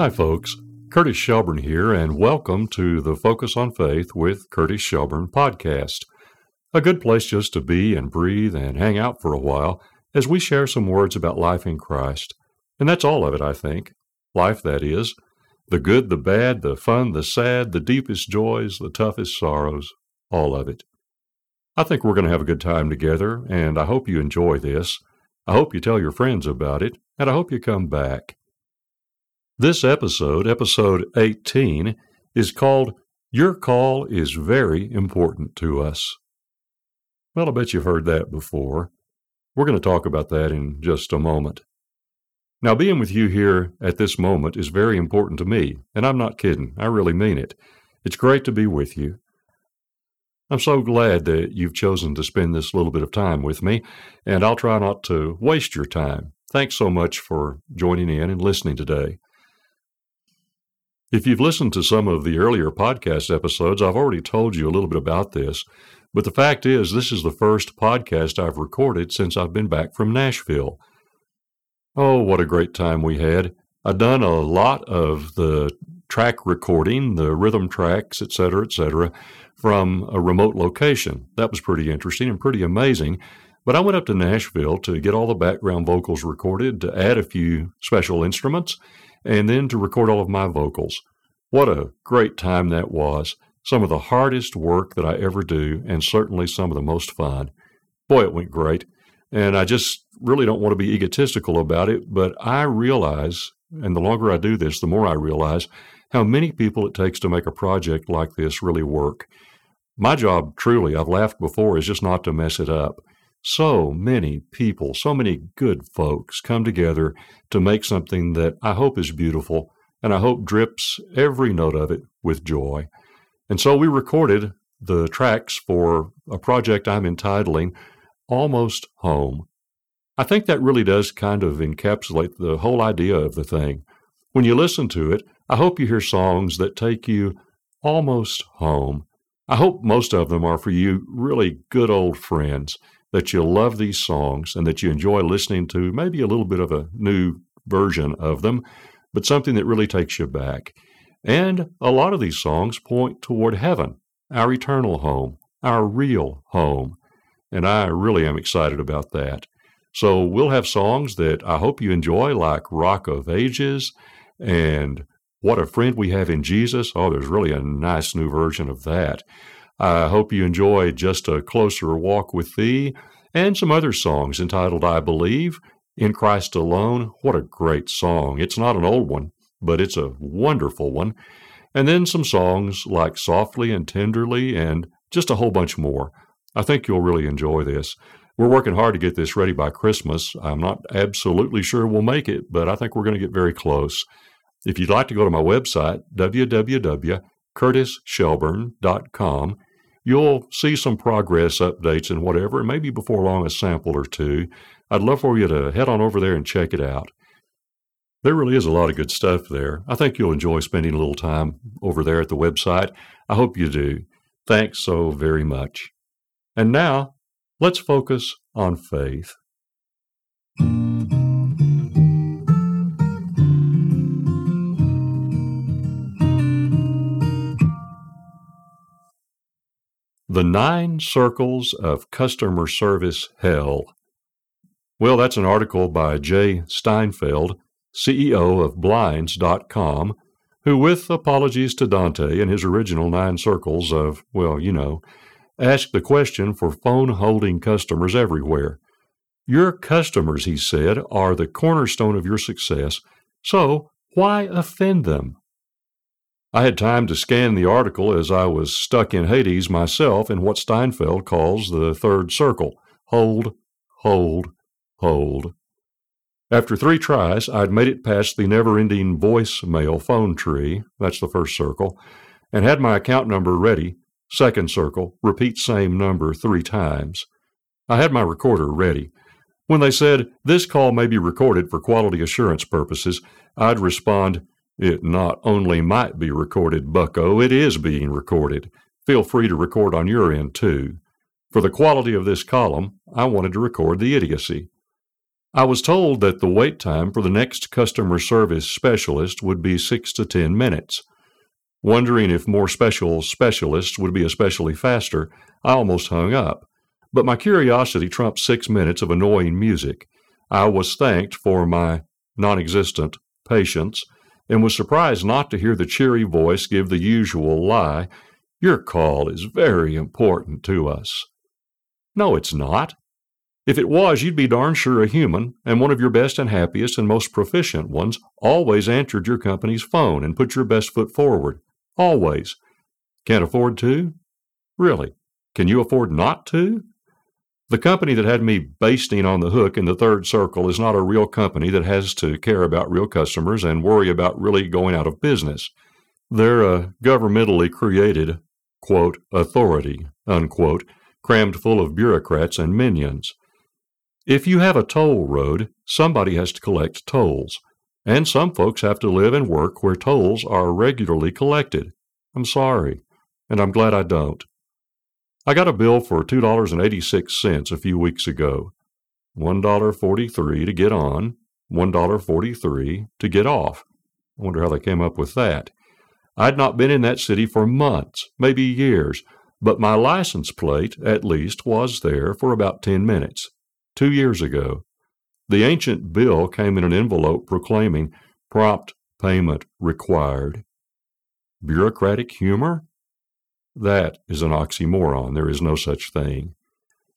Hi, folks. Curtis Shelburne here, and welcome to the Focus on Faith with Curtis Shelburne podcast. A good place just to be and breathe and hang out for a while as we share some words about life in Christ. And that's all of it, I think. Life, that is. The good, the bad, the fun, the sad, the deepest joys, the toughest sorrows, all of it. I think we're going to have a good time together, and I hope you enjoy this. I hope you tell your friends about it, and I hope you come back. This episode, episode 18, is called Your Call is Very Important to Us. Well, I bet you've heard that before. We're going to talk about that in just a moment. Now, being with you here at this moment is very important to me, and I'm not kidding. I really mean it. It's great to be with you. I'm so glad that you've chosen to spend this little bit of time with me, and I'll try not to waste your time. Thanks so much for joining in and listening today. If you've listened to some of the earlier podcast episodes, I've already told you a little bit about this. But the fact is, this is the first podcast I've recorded since I've been back from Nashville. Oh, what a great time we had. I've done a lot of the track recording, the rhythm tracks, et cetera, et cetera, from a remote location. That was pretty interesting and pretty amazing. But I went up to Nashville to get all the background vocals recorded, to add a few special instruments, and then to record all of my vocals. What a great time that was. Some of the hardest work that I ever do, and certainly some of the most fun. Boy, it went great. And I just really don't want to be egotistical about it, but I realize, and the longer I do this, the more I realize how many people it takes to make a project like this really work. My job, truly, I've laughed before, is just not to mess it up. So many people, so many good folks come together to make something that I hope is beautiful and I hope drips every note of it with joy. And so we recorded the tracks for a project I'm entitling Almost Home. I think that really does kind of encapsulate the whole idea of the thing. When you listen to it, I hope you hear songs that take you almost home. I hope most of them are for you really good old friends that you love these songs and that you enjoy listening to maybe a little bit of a new version of them, but something that really takes you back. And a lot of these songs point toward heaven, our eternal home, our real home. And I really am excited about that. So we'll have songs that I hope you enjoy, like Rock of Ages and What a Friend We Have in Jesus. Oh, there's really a nice new version of that. I hope you enjoy Just a Closer Walk with Thee and some other songs entitled I Believe, In Christ Alone. What a great song. It's not an old one, but it's a wonderful one. And then some songs like Softly and Tenderly and just a whole bunch more. I think you'll really enjoy this. We're working hard to get this ready by Christmas. I'm not absolutely sure we'll make it, but I think we're going to get very close. If you'd like to go to my website, www.curtisshelburne.com, You'll see some progress updates and whatever, and maybe before long a sample or two. I'd love for you to head on over there and check it out. There really is a lot of good stuff there. I think you'll enjoy spending a little time over there at the website. I hope you do. Thanks so very much. And now, let's focus on faith. The Nine Circles of Customer Service Hell. Well, that's an article by Jay Steinfeld, CEO of Blinds.com, who, with apologies to Dante and his original nine circles of, well, you know, asked the question for phone holding customers everywhere. Your customers, he said, are the cornerstone of your success, so why offend them? I had time to scan the article as I was stuck in Hades myself in what Steinfeld calls the third circle hold, hold, hold. After three tries, I'd made it past the never ending voicemail phone tree, that's the first circle, and had my account number ready, second circle, repeat same number three times. I had my recorder ready. When they said, This call may be recorded for quality assurance purposes, I'd respond, it not only might be recorded, bucko, it is being recorded. Feel free to record on your end, too. For the quality of this column, I wanted to record the idiocy. I was told that the wait time for the next customer service specialist would be six to ten minutes. Wondering if more special specialists would be especially faster, I almost hung up. But my curiosity trumped six minutes of annoying music. I was thanked for my non existent patience and was surprised not to hear the cheery voice give the usual lie Your call is very important to us. No, it's not. If it was, you'd be darn sure a human, and one of your best and happiest and most proficient ones always answered your company's phone and put your best foot forward. Always. Can't afford to? Really? Can you afford not to? The company that had me basting on the hook in the third circle is not a real company that has to care about real customers and worry about really going out of business. They're a governmentally created, quote, authority, unquote, crammed full of bureaucrats and minions. If you have a toll road, somebody has to collect tolls, and some folks have to live and work where tolls are regularly collected. I'm sorry, and I'm glad I don't. I got a bill for $2.86 a few weeks ago. $1.43 to get on, $1.43 to get off. I wonder how they came up with that. I'd not been in that city for months, maybe years, but my license plate, at least, was there for about 10 minutes. Two years ago. The ancient bill came in an envelope proclaiming prompt payment required. Bureaucratic humor? That is an oxymoron. There is no such thing.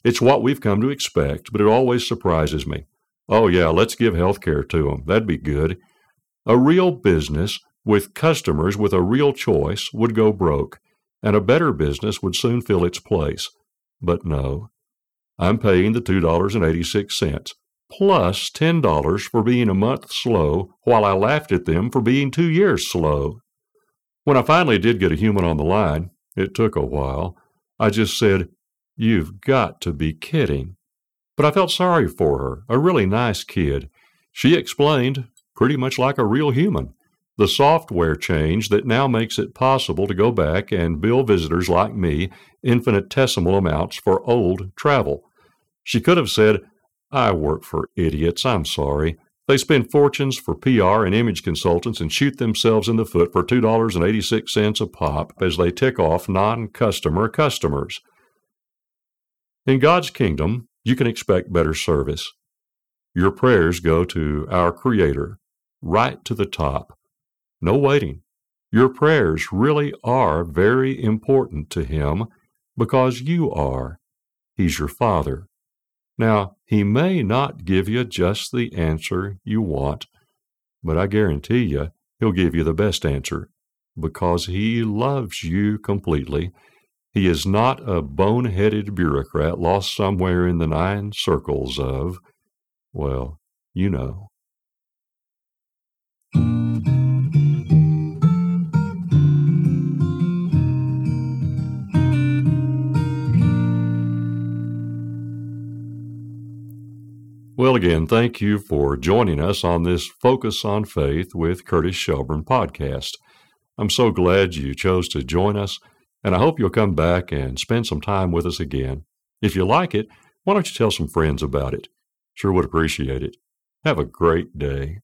It's what we've come to expect, but it always surprises me. Oh, yeah, let's give health care to them. That'd be good. A real business with customers with a real choice would go broke, and a better business would soon fill its place. But no. I'm paying the $2.86, plus $10 for being a month slow, while I laughed at them for being two years slow. When I finally did get a human on the line, it took a while. I just said, You've got to be kidding. But I felt sorry for her, a really nice kid. She explained, pretty much like a real human, the software change that now makes it possible to go back and bill visitors like me infinitesimal amounts for old travel. She could have said, I work for idiots, I'm sorry. They spend fortunes for PR and image consultants and shoot themselves in the foot for $2.86 a pop as they tick off non customer customers. In God's kingdom, you can expect better service. Your prayers go to our Creator, right to the top. No waiting. Your prayers really are very important to Him because you are. He's your Father. Now, he may not give you just the answer you want, but I guarantee you he'll give you the best answer because he loves you completely. He is not a bone-headed bureaucrat lost somewhere in the nine circles of, well, you know. Again, thank you for joining us on this Focus on Faith with Curtis Shelburne podcast. I'm so glad you chose to join us, and I hope you'll come back and spend some time with us again. If you like it, why don't you tell some friends about it? Sure would appreciate it. Have a great day.